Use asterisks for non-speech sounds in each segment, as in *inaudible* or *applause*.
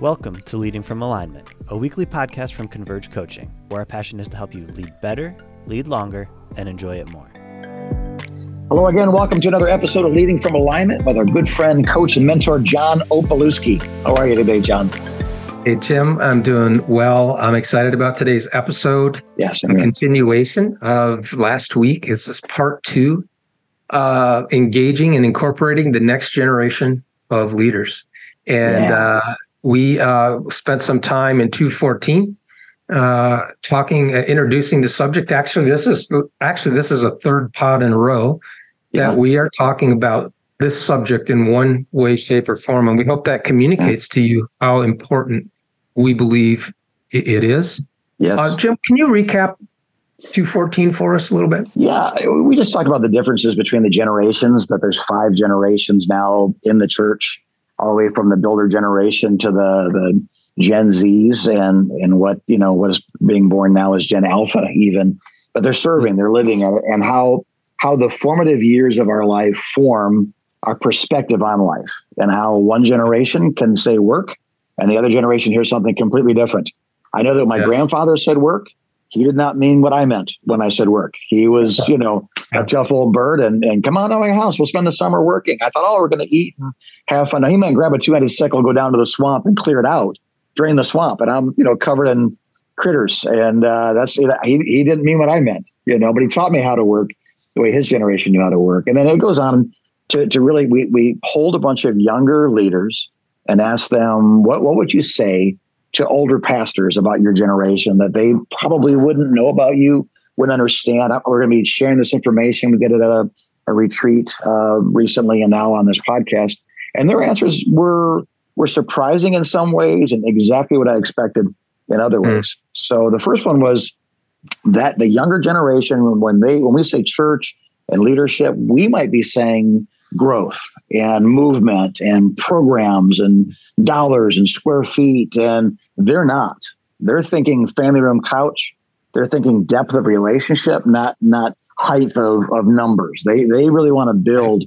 Welcome to Leading from Alignment, a weekly podcast from Converge Coaching, where our passion is to help you lead better, lead longer, and enjoy it more. Hello again. Welcome to another episode of Leading from Alignment with our good friend, coach, and mentor, John Opalewski. How are you today, John? Hey, Jim. I'm doing well. I'm excited about today's episode. Yes. A continuation of last week. It's this part two, uh, engaging and incorporating the next generation of leaders. And yeah. uh, we uh, spent some time in 214 uh, talking, uh, introducing the subject. Actually, this is actually this is a third pod in a row yeah. that we are talking about this subject in one way, shape, or form, and we hope that communicates to you how important we believe it is. Yes, uh, Jim, can you recap 214 for us a little bit? Yeah, we just talked about the differences between the generations. That there's five generations now in the church all the way from the builder generation to the the Gen Zs and and what you know what is being born now is Gen Alpha even, but they're serving, they're living it, and how how the formative years of our life form our perspective on life, and how one generation can say work, and the other generation hears something completely different. I know that my yes. grandfather said work, he did not mean what I meant when I said work. He was, you know, a tough old bird and, and come on to my house. We'll spend the summer working. I thought, oh, we're going to eat and have fun. Now, he might grab a two handed sickle, go down to the swamp and clear it out, drain the swamp. And I'm, you know, covered in critters. And uh, that's, he, he didn't mean what I meant, you know, but he taught me how to work the way his generation knew how to work. And then it goes on to, to really, we, we hold a bunch of younger leaders and ask them, what, what would you say to older pastors about your generation that they probably wouldn't know about you, wouldn't understand. We're going to be sharing this information. We get it at a, a retreat uh, recently and now on this podcast. And their answers were were surprising in some ways and exactly what I expected in other hmm. ways. Mm. So the first one was that the younger generation, when they when we say church and leadership, we might be saying growth and movement and programs and dollars and square feet. And they're not. They're thinking family room couch. They're thinking depth of relationship, not not height of, of numbers. They they really want to build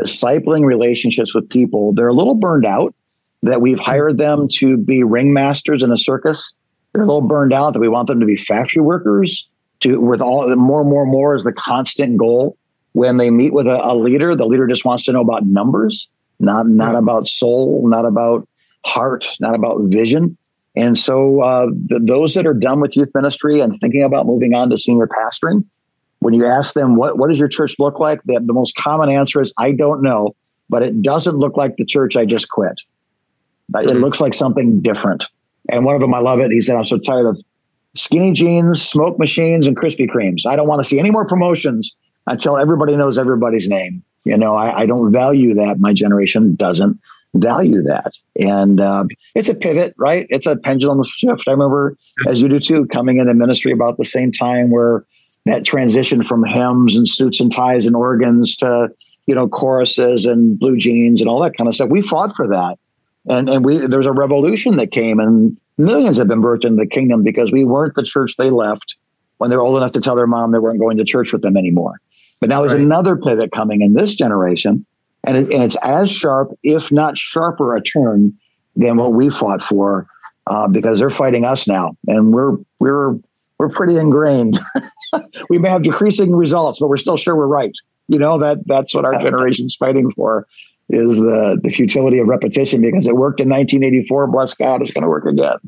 discipling relationships with people. They're a little burned out that we've hired them to be ringmasters in a circus. They're a little burned out that we want them to be factory workers. To with all more, more, more is the constant goal when they meet with a, a, leader, the leader just wants to know about numbers, not not about soul, not about heart, not about vision. And so, uh, the, those that are done with youth ministry and thinking about moving on to senior pastoring, when you ask them what what does your church look like, the, the most common answer is I don't know, but it doesn't look like the church I just quit. Mm-hmm. It looks like something different. And one of them, I love it. He said, "I'm so tired of skinny jeans, smoke machines, and Krispy Kremes. I don't want to see any more promotions until everybody knows everybody's name. You know, I, I don't value that. My generation doesn't value that. And uh, it's a pivot, right? It's a pendulum shift. I remember, as you do too, coming into ministry about the same time where that transition from hymns and suits and ties and organs to, you know, choruses and blue jeans and all that kind of stuff. We fought for that. And, and we there was a revolution that came and millions have been birthed into the kingdom because we weren't the church they left when they were old enough to tell their mom they weren't going to church with them anymore. But now there's right. another pivot coming in this generation, and, it, and it's as sharp, if not sharper, a turn than what we fought for, uh, because they're fighting us now, and we're we're we're pretty ingrained. *laughs* we may have decreasing results, but we're still sure we're right. You know that that's what our *laughs* generation's fighting for is the the futility of repetition because it worked in 1984. Bless God, it's going to work again.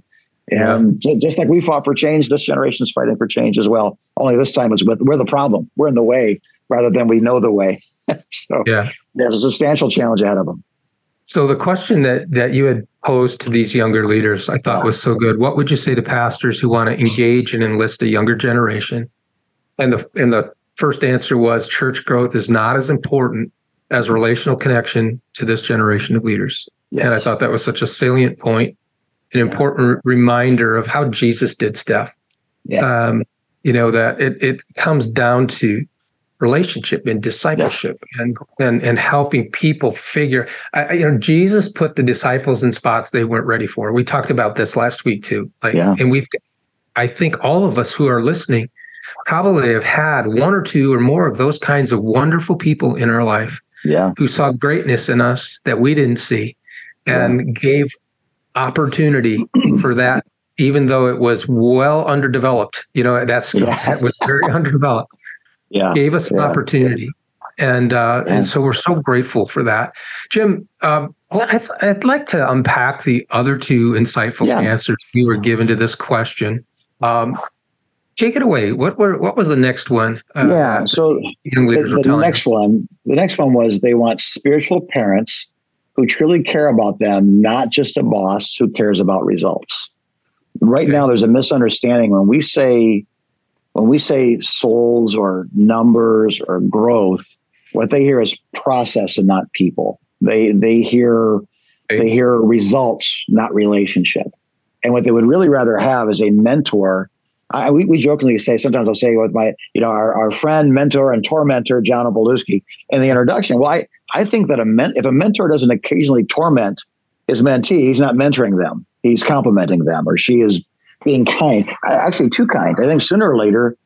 And yeah. just like we fought for change, this generation's fighting for change as well. Only this time it's with we're the problem. We're in the way rather than we know the way. *laughs* so yeah, there's a substantial challenge ahead of them. So the question that that you had posed to these younger leaders, I thought was so good. What would you say to pastors who want to engage and enlist a younger generation? And the and the first answer was church growth is not as important as relational connection to this generation of leaders. Yes. And I thought that was such a salient point, an important reminder of how Jesus did stuff. Yeah. Um, you know, that it, it comes down to relationship and discipleship yeah. and, and and helping people figure I, you know jesus put the disciples in spots they weren't ready for we talked about this last week too like yeah. and we've i think all of us who are listening probably have had one or two or more of those kinds of wonderful people in our life yeah who saw greatness in us that we didn't see and yeah. gave opportunity *clears throat* for that, even though it was well underdeveloped. You know, that skill set was very *laughs* underdeveloped. Yeah. Gave us an opportunity. And uh, Yeah. and so we're so grateful for that. Jim, um, I th- I'd like to unpack the other two insightful Yeah. answers you were given to this question. Um, take it away. What were what was the next one? uh, yeah. So the, the next us? one, the next one was they want spiritual parents who truly care about them, not just a boss who cares about results. Right Okay. now, there's a misunderstanding when we say when we say souls or numbers or growth. What they hear is process and not people. They they hear they hear results, not relationship. And what they would really rather have is a mentor I, we, we jokingly say sometimes I'll say with my, you know, our, our friend, mentor, and tormentor, John Opalewski, in the introduction. Well, I, I think that a men, if a mentor doesn't occasionally torment his mentee, he's not mentoring them. He's complimenting them, or she is being kind. Actually, too kind. I think sooner or later,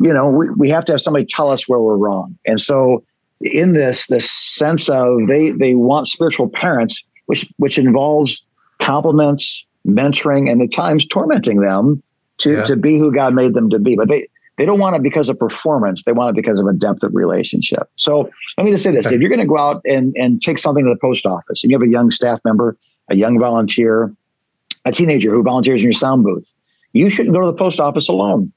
you know, we, we have to have somebody tell us where we're wrong. And so, in this this sense of they they want spiritual parents, which which involves compliments, mentoring, and at times tormenting them to Yeah. to be who God made them to be. But they they don't want it because of performance. They want it because of a depth of relationship. So let me just say this: Okay. if you're going to go out and and take something to the post office, and you have a young staff member, a young volunteer, a teenager who volunteers in your sound booth, you shouldn't go to the post office alone.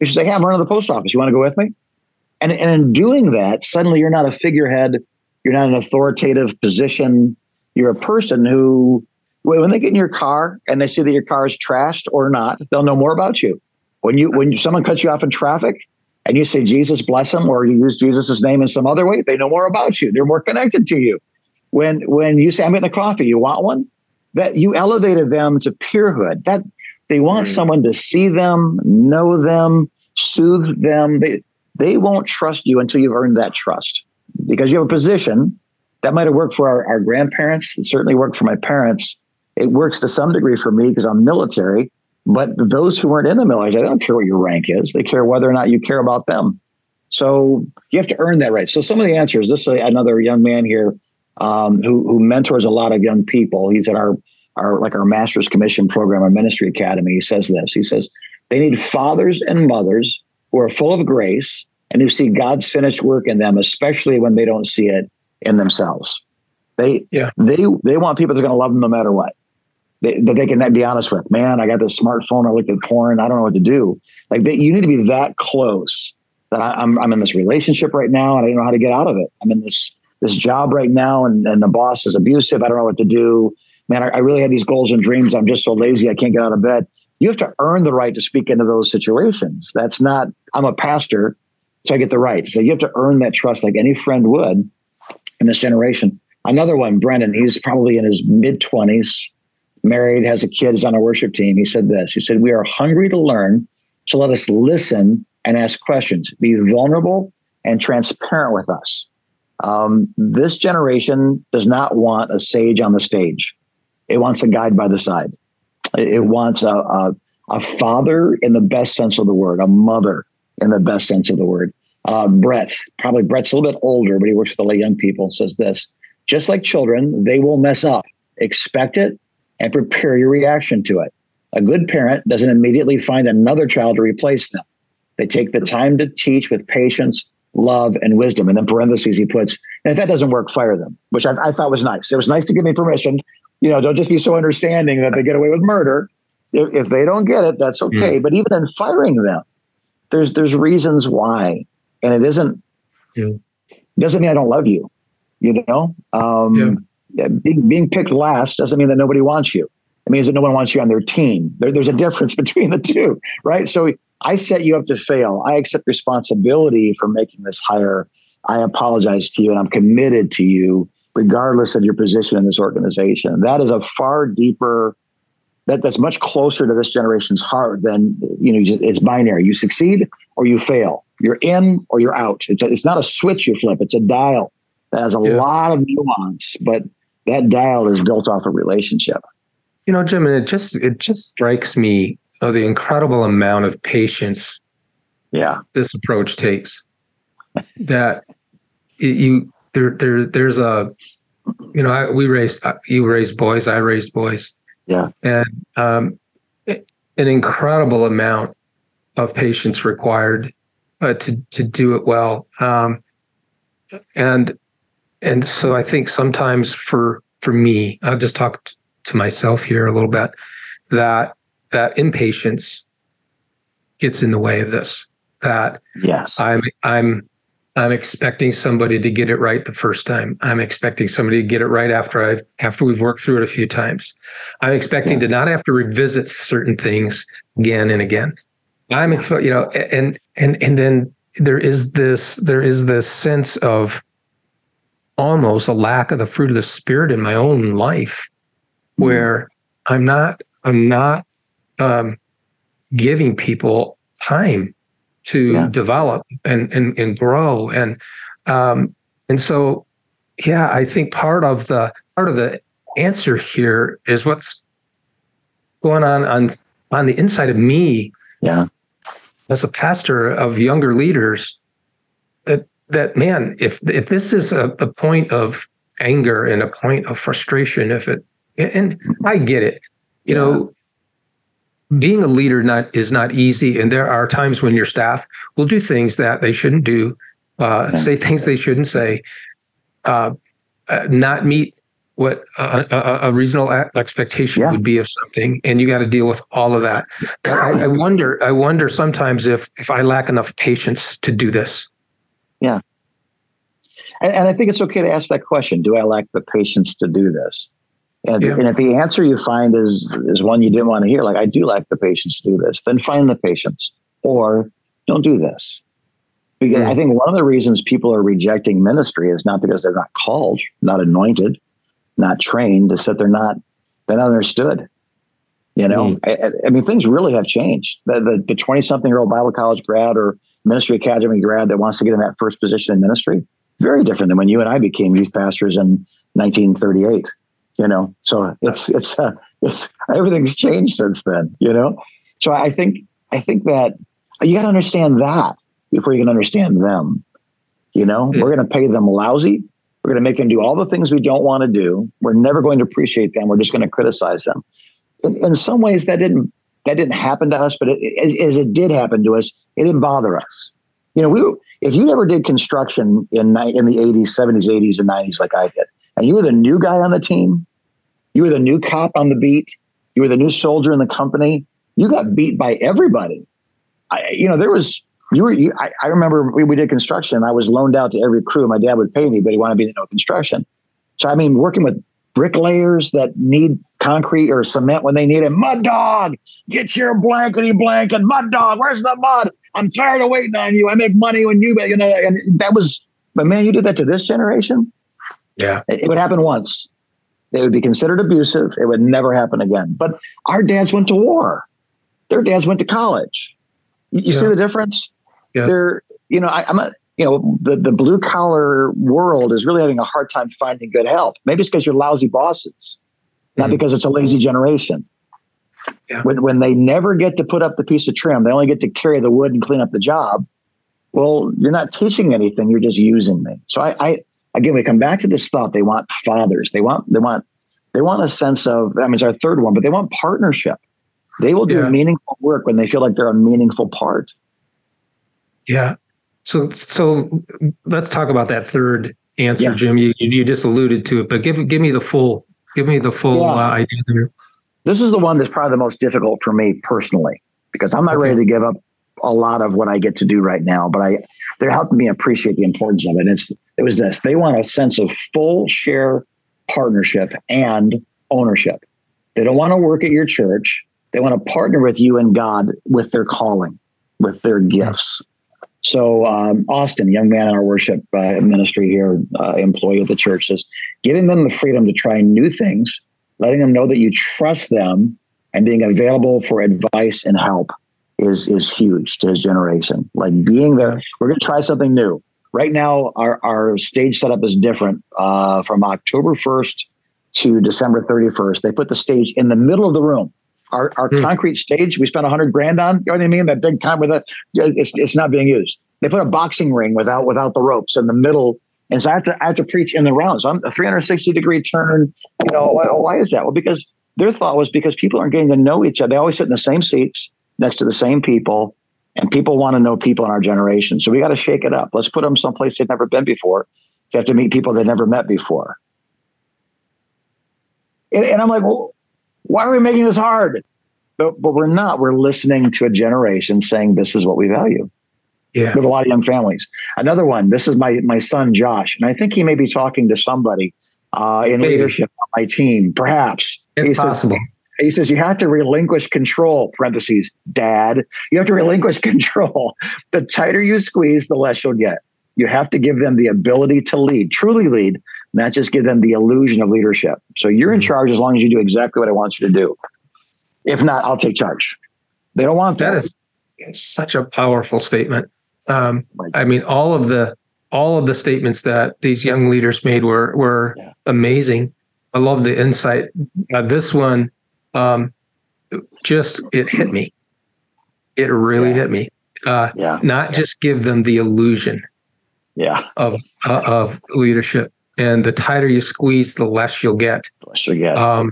You should say, "Hey, I'm running to the post office. You want to go with me?" And and in doing that, suddenly you're not a figurehead. You're not an authoritative position. You're a person who, when they get in your car and they see that your car is trashed or not, they'll know more about you. When you when someone cuts you off in traffic and you say Jesus bless them, or you use Jesus' name in some other way, they know more about you. They're more connected to you. When when you say I'm getting a coffee, you want one? That you elevated them to peerhood. That they want Mm. someone to see them, know them, soothe them. They they won't trust you until you've earned that trust because you have a position that might have worked for our, our grandparents. It certainly worked for my parents. It works to some degree for me because I'm military. But those who weren't in the military, they don't care what your rank is. They care whether or not you care about them. So you have to earn that right. So some of the answers. This is another young man here um, who who mentors a lot of young people. He's at our our like our master's commission program, our ministry academy. He says this. He says they need fathers and mothers who are full of grace and who see God's finished work in them, especially when they don't see it in themselves. They Yeah. they they want people that are going to love them no matter what. They, that they can be honest with. Man, I got this smartphone. I looked at porn. I don't know what to do. Like they, you need to be that close that I, I'm I'm in this relationship right now and I don't know how to get out of it. I'm in this this job right now and, and the boss is abusive. I don't know what to do. Man, I, I really had these goals and dreams. I'm just so lazy. I can't get out of bed. You have to earn the right to speak into those situations. That's not, I'm a pastor, so I get the right. So you have to earn that trust like any friend would in this generation. Another one, Brendan, he's probably in his mid 20s, married, has a kid, is on a worship team. He said this He said, We are hungry to learn, so let us listen and ask questions, be vulnerable and transparent with us. Um, this generation does not want a sage on the stage, it wants a guide by the side. It, it wants a, a, a father in the best sense of the word, a mother in the best sense of the word. Uh, Brett, probably Brett's a little bit older, but he works with a lot of young people, says this just like children, they will mess up. Expect it and prepare your reaction to it. A good parent doesn't immediately find another child to replace them. They take the time to teach with patience, love, and wisdom. And then parentheses, he puts, and if that doesn't work, fire them, which I, I thought was nice. It was nice to give me permission. You know, don't just be so understanding that they get away with murder. If, if they don't get it, that's okay. But even in firing them, there's there's reasons why, and it isn't Yeah. doesn't mean I don't love you. You know, um, yeah, being being picked last doesn't mean that nobody wants you. It means that no one wants you on their team. There, there's a difference *laughs* between the two, right? So I set you up to fail. I accept responsibility for making this hire. I apologize to you, and I'm committed to you, regardless of your position in this organization. That is a far deeper. That, that's much closer to this generation's heart than you know. It's binary. You succeed or you fail. You're in or you're out. It's a, it's not a switch you flip. It's a dial that has a Yeah. lot of nuance, but that dial is built off a relationship. You know, Jim, and it just it just strikes me of the incredible amount of patience Yeah, this approach takes. That it- you there there there's a you know I, we raised uh, you raised boys I raised boys Yeah. And um, an incredible amount of patience required uh, to to do it well. Um, and and so I think sometimes for for me, I'll just talk t- to myself here a little bit that that impatience gets in the way of this. That yes, I'm I'm I'm expecting somebody to get it right the first time. I'm expecting somebody to get it right after I've after we've worked through it a few times. I'm expecting yeah. to not have to revisit certain things again and again. I'm you know and and and then there is this there is this sense of almost a lack of the fruit of the spirit in my own life mm-hmm. where I'm not I'm not um, giving people time to yeah. develop and, and and grow and um, and so yeah I think part of the part of the answer here is what's going on on on the inside of me yeah as a pastor of younger leaders that that man if if this is a, a point of anger and a point of frustration if it and I get it you yeah. know being a leader not is not easy, and there are times when your staff will do things that they shouldn't do, uh, say things they shouldn't say, uh, uh, not meet what a, a, a reasonable expectation yeah. would be of something, and you got to deal with all of that. I, I wonder, I wonder sometimes if if I lack enough patience to do this. Yeah, and, and I think it's okay to ask that question: Do I lack the patience to do this? And, yeah. and if the answer you find is is one you didn't want to hear, like I do like the patience to do this, then find the patience or don't do this. Because mm. I think one of the reasons people are rejecting ministry is not because they're not called, not anointed, not trained, is that they're not they're not understood. You know, mm. I, I, mean, things really have changed. The the twenty something year old Bible college grad or ministry academy grad that wants to get in that first position in ministry, very different than when you and I became youth pastors in 1938 you know? So it's it's uh, it's everything's changed since then you know? So i think i think that you got to understand that before you can understand them you know? Mm-hmm. we're going to pay them lousy. We're going to make them do all the things we don't want to do. We're never going to appreciate them. We're just going to criticize them. In, in some ways that didn't that didn't happen to us but it, it, as it did happen to us it didn't bother us. You know we if you ever did construction in in the 80s 70s 80s and 90s like i did and you were the new guy on the team, you were the new cop on the beat, you were the new soldier in the company, you got beat by everybody. I, you know, there was you were. You, I, I, remember we, we did construction. I was loaned out to every crew. My dad would pay me, but he wanted me to know construction. So I mean, working with bricklayers that need concrete or cement when they need it. Mud dog, get your blankety blanket. Mud dog, where's the mud? I'm tired of waiting on you. I make money when you, you know, and that was, but man, you did that to this generation. Yeah. It, it would happen once. It would be considered abusive. It would never happen again. But our dads went to war. Their dads went to college. You, you yeah. see the difference? Yes. They're, you know, I, I'm a, you know, the, the blue collar world is really having a hard time finding good help. Maybe it's because you're lousy bosses, not mm-hmm. because it's a lazy generation. Yeah. When, when they never get to put up the piece of trim, they only get to carry the wood and clean up the job. Well, you're not teaching anything. You're just using me. So I, I, again, we come back to this thought. They want fathers. They want they want they want a sense of. I mean, it's our third one, but they want partnership. They will do yeah. meaningful work when they feel like they're a meaningful part. Yeah. So so let's talk about that third answer, yeah. Jim. You you just alluded to it, but give give me the full give me the full yeah. uh, idea there. This is the one that's probably the most difficult for me personally because I'm not okay. ready to give up a lot of what I get to do right now, but I they're helping me appreciate the importance of it. It's it was this. They want a sense of full share partnership and ownership. They don't want to work at your church. They want to partner with you and God with their calling, with their gifts. So um, Austin, young man in our worship uh, ministry here, uh, employee of the church, says giving them the freedom to try new things, letting them know that you trust them, and being available for advice and help is is huge to his generation. Like being there, we're going to try something new. Right now, our, our stage setup is different. Uh, from October 1st to December 31st, they put the stage in the middle of the room. Our, our mm. concrete stage, we spent a 100 grand on. You know what I mean? That big time with it, it's, it's not being used. They put a boxing ring without without the ropes in the middle. And so I have to, I have to preach in the rounds. I'm a 360 degree turn. You know, why, why is that? Well, because their thought was because people aren't getting to know each other. They always sit in the same seats next to the same people, and people want to know people in our generation. So we got to shake it up. Let's put them someplace they've never been before. They have to meet people they've never met before. And, and I'm like, well, why are we making this hard? But, but we're not. We're listening to a generation saying this is what we value. Yeah. We have a lot of young families. Another one, this is my my son Josh, and I think he may be talking to somebody uh, in Maybe. leadership on my team, perhaps. It's he possible. Says, he says you have to relinquish control. Parentheses, Dad. You have to relinquish *laughs* control. The tighter you squeeze, the less you'll get. You have to give them the ability to lead, truly lead, not just give them the illusion of leadership. So you're in Mhm. charge as long as you do exactly what I want you to do. If not, I'll take charge. They don't want that. That is such a powerful statement. Um, I mean, all of the all of the statements that these young leaders made were were Yeah. amazing. I love the insight. Uh, this one, um, just it hit me. It really Yeah. hit me. Uh, yeah, not just give them the illusion yeah. of uh, of leadership, and the tighter you squeeze, the less you'll get. Let's forget. Um,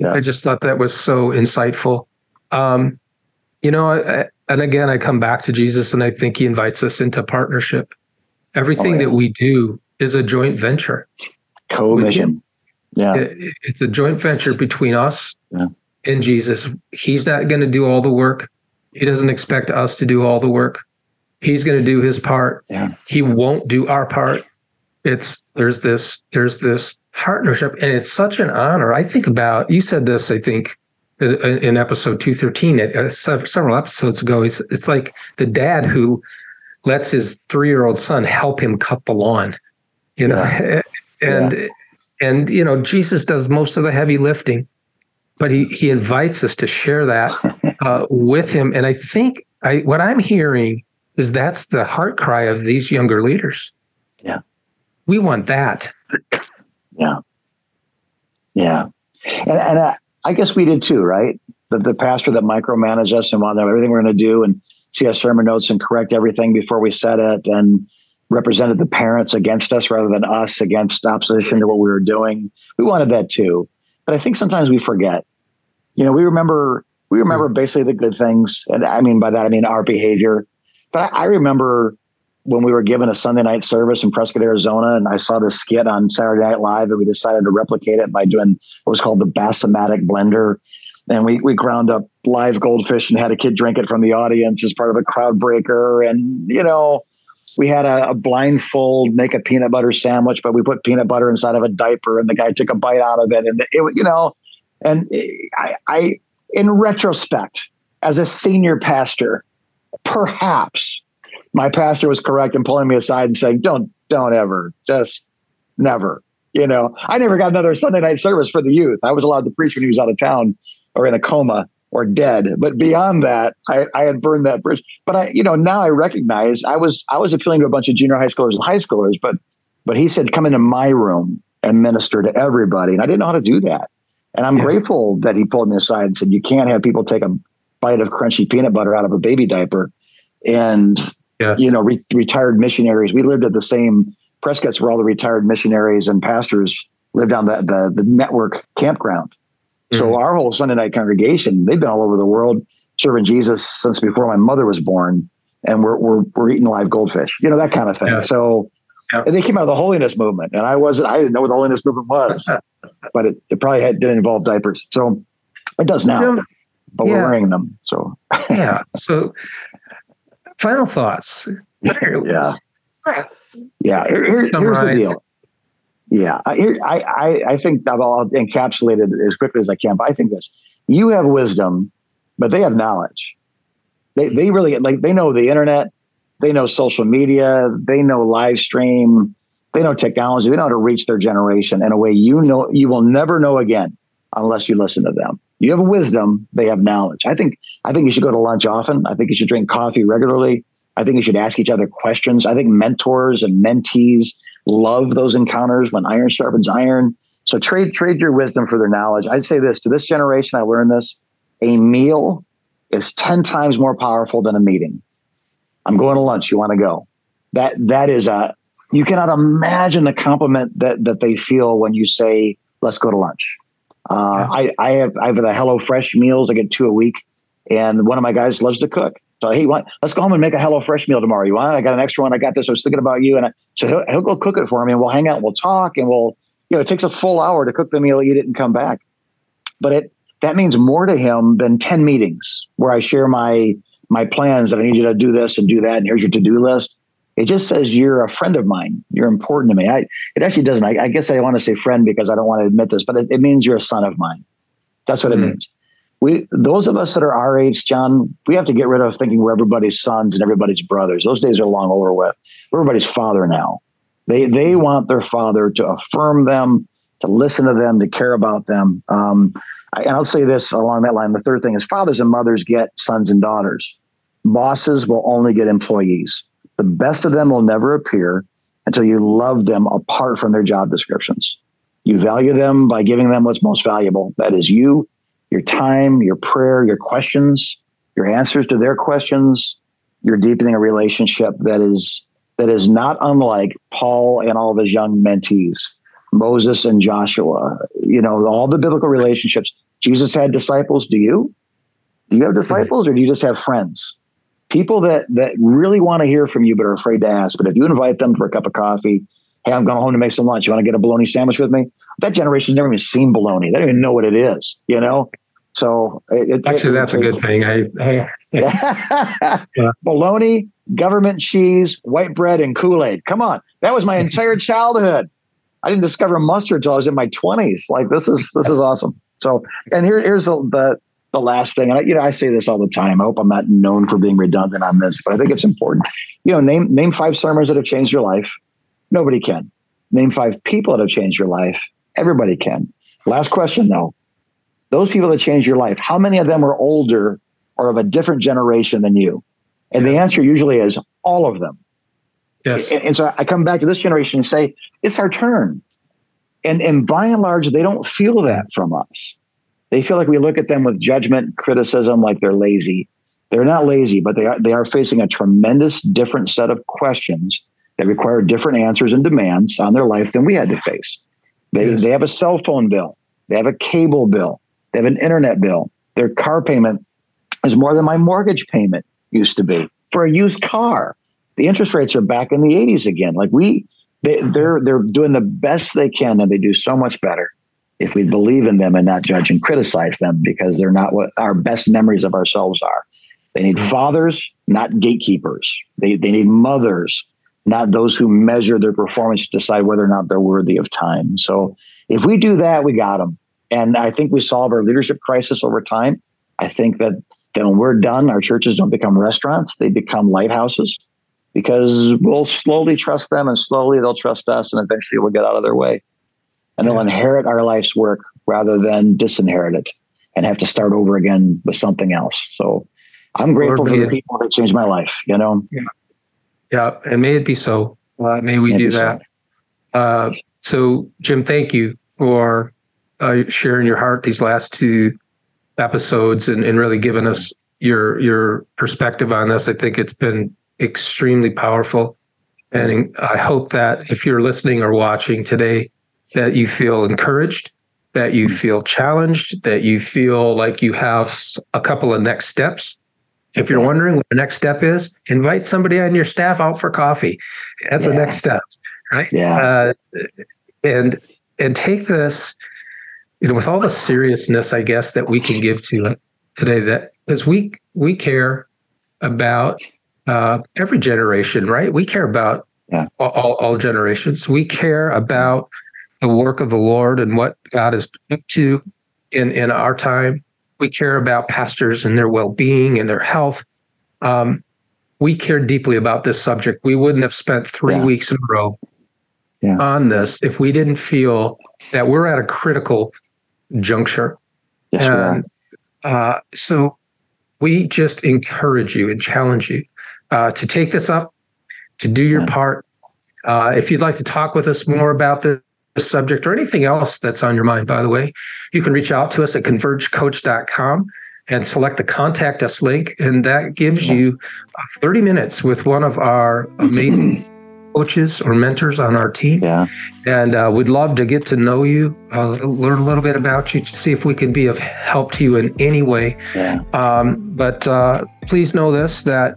Yeah. I just thought that was so insightful. Um, you know, I, I- and again, I come back to Jesus, and I think He invites us into partnership. Everything Oh, yeah. that we do is a joint venture. Co-mission. Yeah. It- it's a joint venture between us Yeah. and Jesus. He's not going to do all the work. He doesn't expect us to do all the work. He's going to do his part. Yeah. He won't do our part. It's there's this there's this partnership, and it's such an honor. I think about you said this. I think in, in episode two thirteen, uh, several episodes ago. It's it's like the dad who lets his three year old son help him cut the lawn. You know, *laughs* and and you know Jesus does most of the heavy lifting, but he he invites us to share that *laughs* uh, with him. And I think I what I'm hearing is that's the heart cry of these younger leaders. Yeah. we want that. Yeah. Yeah. And, and uh, I guess we did too, right? The, the pastor that micromanaged us and wanted everything we're going to do and see our sermon notes and correct everything before we said it and represented the parents against us rather than us against opposition to what we were doing. We wanted that too. But I think sometimes we forget. You know, we remember we remember basically the good things. And I mean by that I mean our behavior. But I, I remember when we were given a Sunday night service in Prescott, Arizona, and I saw this skit on Saturday Night Live, and we decided to replicate it by doing what was called the Bassomatic Blender. And we, we ground up live goldfish and had a kid drink it from the audience as part of a crowd breaker. And, you know, we had a, a blindfold make a peanut butter sandwich, but we put peanut butter inside of a diaper and the guy took a bite out of it. And it, you know, and I, I, in retrospect, as a senior pastor, perhaps my pastor was correct in pulling me aside and saying, "Don't, don't ever, just never." You know, I never got another Sunday night service for the youth. I was allowed to preach when he was out of town or in a coma or dead. But beyond that, I, I had burned that bridge. But I, you know, now I recognize I was I was appealing to a bunch of junior high schoolers and high schoolers. But but he said, "Come into my room and minister to everybody," and I didn't know how to do that. And I'm Yeah. grateful that he pulled me aside and said, "You can't have people take a bite of crunchy peanut butter out of a baby diaper." And Yes. you know, re- retired missionaries. We lived at the same Prescott's where all the retired missionaries and pastors lived on the the, the network campground. So Mhm. our whole Sunday night congregation, they've been all over the world serving Jesus since before my mother was born, and we're we're, we're eating live goldfish, you know that kind of thing. Yeah. So. Yeah. And they came out of the holiness movement, and I wasn't. I didn't know what the holiness movement was, *laughs* but it, it probably had, didn't involve diapers. So it does now, Jim, but we're wearing them. So yeah. *laughs* So, final thoughts. What are- Yeah. Yeah, here, here- here's the deal. Yeah, I, I, I, think I've all encapsulated as quickly as I can. But I think this: you have wisdom, but they have knowledge. They, they really like they know the internet, they know social media, they know live stream, they know technology, they know how to reach their generation in a way you know you will never know again unless you listen to them. You have wisdom, they have knowledge. I think I think you should go to lunch often. I think you should drink coffee regularly. I think you should ask each other questions. I think mentors and mentees love those encounters when iron sharpens iron. So trade trade your wisdom for their knowledge. I'd say this to this generation. I learned this: a meal is ten times more powerful than a meeting. I'm going to lunch. You want to go? That that is a you cannot imagine the compliment that that they feel when you say let's go to lunch. Uh, I, I have I have the Hello Fresh meals. I get two a week, and one of my guys loves to cook. So hey, want, let's go home and make a Hello Fresh meal tomorrow. You want? I got an extra one. I got this. I was thinking about you, and I, so he'll, he'll go cook it for me, and we'll hang out, and we'll talk, and we'll you know it takes a full hour to cook the meal, eat it, and come back. But it that means more to him than ten meetings where I share my my plans that I need you to do this and do that, and here's your to do list. It just says you're a friend of mine. You're important to me. I it actually doesn't. I, I guess I want to say friend because I don't want to admit this, but it, it means you're a son of mine. That's what mm-hmm. it means we those of us that are our age, John, we have to get rid of thinking we're everybody's sons and everybody's brothers. Those days are long over with. We're everybody's father now. They they want their father to affirm them, to listen to them, to care about them. Um, I, and I'll say this along that line. The third thing is fathers and mothers get sons and daughters. Bosses will only get employees. The best of them will never appear until you love them apart from their job descriptions. You value them by giving them what's most valuable. That is you your time, your prayer, your questions, your answers to their questions, you're deepening a relationship that is that is not unlike Paul and all of his young mentees, Moses and Joshua. You know, all the biblical relationships. Jesus had disciples. Do you? Do you have disciples, or do you just have friends? People that that really want to hear from you but are afraid to ask. But if you invite them for a cup of coffee, hey, I'm going home to make some lunch. You want to get a bologna sandwich with me? That generation's never even seen bologna. They don't even know what it is, you know? So it, actually, it, that's it, a good thing. I, I *laughs* yeah. bologna, government cheese, white bread, and Kool Aid. Come on, that was my entire *laughs* childhood. I didn't discover mustard until I was in my twenties. Like this is this is awesome. So, and here, here's the, the the last thing, and I, you know I say this all the time. I hope I'm not known for being redundant on this, but I think it's important. You know, name name five sermons that have changed your life. Nobody can. Name five people that have changed your life. Everybody can. Last question though. Those people that changed your life, how many of them are older or of a different generation than you? And yeah. the answer usually is all of them. Yes. And, and, so I come back to this generation and say, it's our turn. And and by and large, they don't feel that from us. They feel like we look at them with judgment, criticism, like they're lazy. They're not lazy, but they are they are facing a tremendous different set of questions that require different answers and demands on their life than we had to face. They, yes. they have a cell phone bill. They have a cable bill. They have an internet bill. Their car payment is more than my mortgage payment used to be for a used car. The interest rates are back in the 80s again. Like we, they, they're they're doing the best they can, and they do so much better if we believe in them and not judge and criticize them because they're not what our best memories of ourselves are. They need mm-hmm. fathers, not gatekeepers. They they need mothers, not those who measure their performance to decide whether or not they're worthy of time. So if we do that, we got them. And I think we solve our leadership crisis over time. I think that, that when we're done, our churches don't become restaurants, they become lighthouses because we'll slowly trust them and slowly they'll trust us and eventually we'll get out of their way. And they'll inherit our life's work rather than disinherit it and have to start over again with something else. So I'm grateful for the people that changed my life, you know? Yeah. Yeah, and may it be so. Uh, may we may do that. So. Uh, so, Jim, thank you for uh, sharing your heart these last two episodes and, and really giving us your your perspective on this. I think it's been extremely powerful, and I hope that if you're listening or watching today, that you feel encouraged, that you feel challenged, that you feel like you have a couple of next steps if you're wondering what the next step is, invite somebody on your staff out for coffee. That's yeah. the next step, right? Yeah. Uh, and and take this, you know, with all the seriousness, I guess that we can give to it today. That because we we care about uh, every generation, right? We care about yeah. all, all generations. We care about the work of the Lord and what God is up to in in our time we care about pastors and their well-being and their health. Um, we care deeply about this subject. We wouldn't have spent three yeah. weeks in a row yeah. on this if we didn't feel that we're at a critical juncture. Yes, and uh, so we just encourage you and challenge you uh, to take this up, to do your yeah. part. Uh, if you'd like to talk with us more about this, subject or anything else that's on your mind, by the way, you can reach out to us at convergecoach.com and select the contact us link. And that gives you uh, 30 minutes with one of our amazing *clears throat* coaches or mentors on our team. Yeah. And uh, we'd love to get to know you, uh, learn a little bit about you, to see if we can be of help to you in any way. Yeah. Um, but uh, please know this that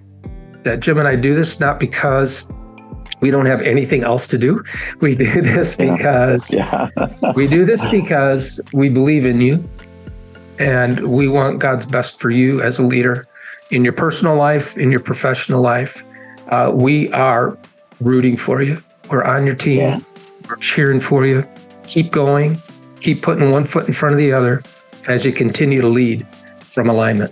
that Jim and I do this not because we don't have anything else to do. We do *laughs* this Yeah. because *laughs* Yeah. we do this because we believe in you and we want God's best for you as a leader in your personal life, in your professional life. Uh, we are rooting for you. We're on your team. Yeah. We're cheering for you. Keep going. Keep putting one foot in front of the other as you continue to lead from alignment.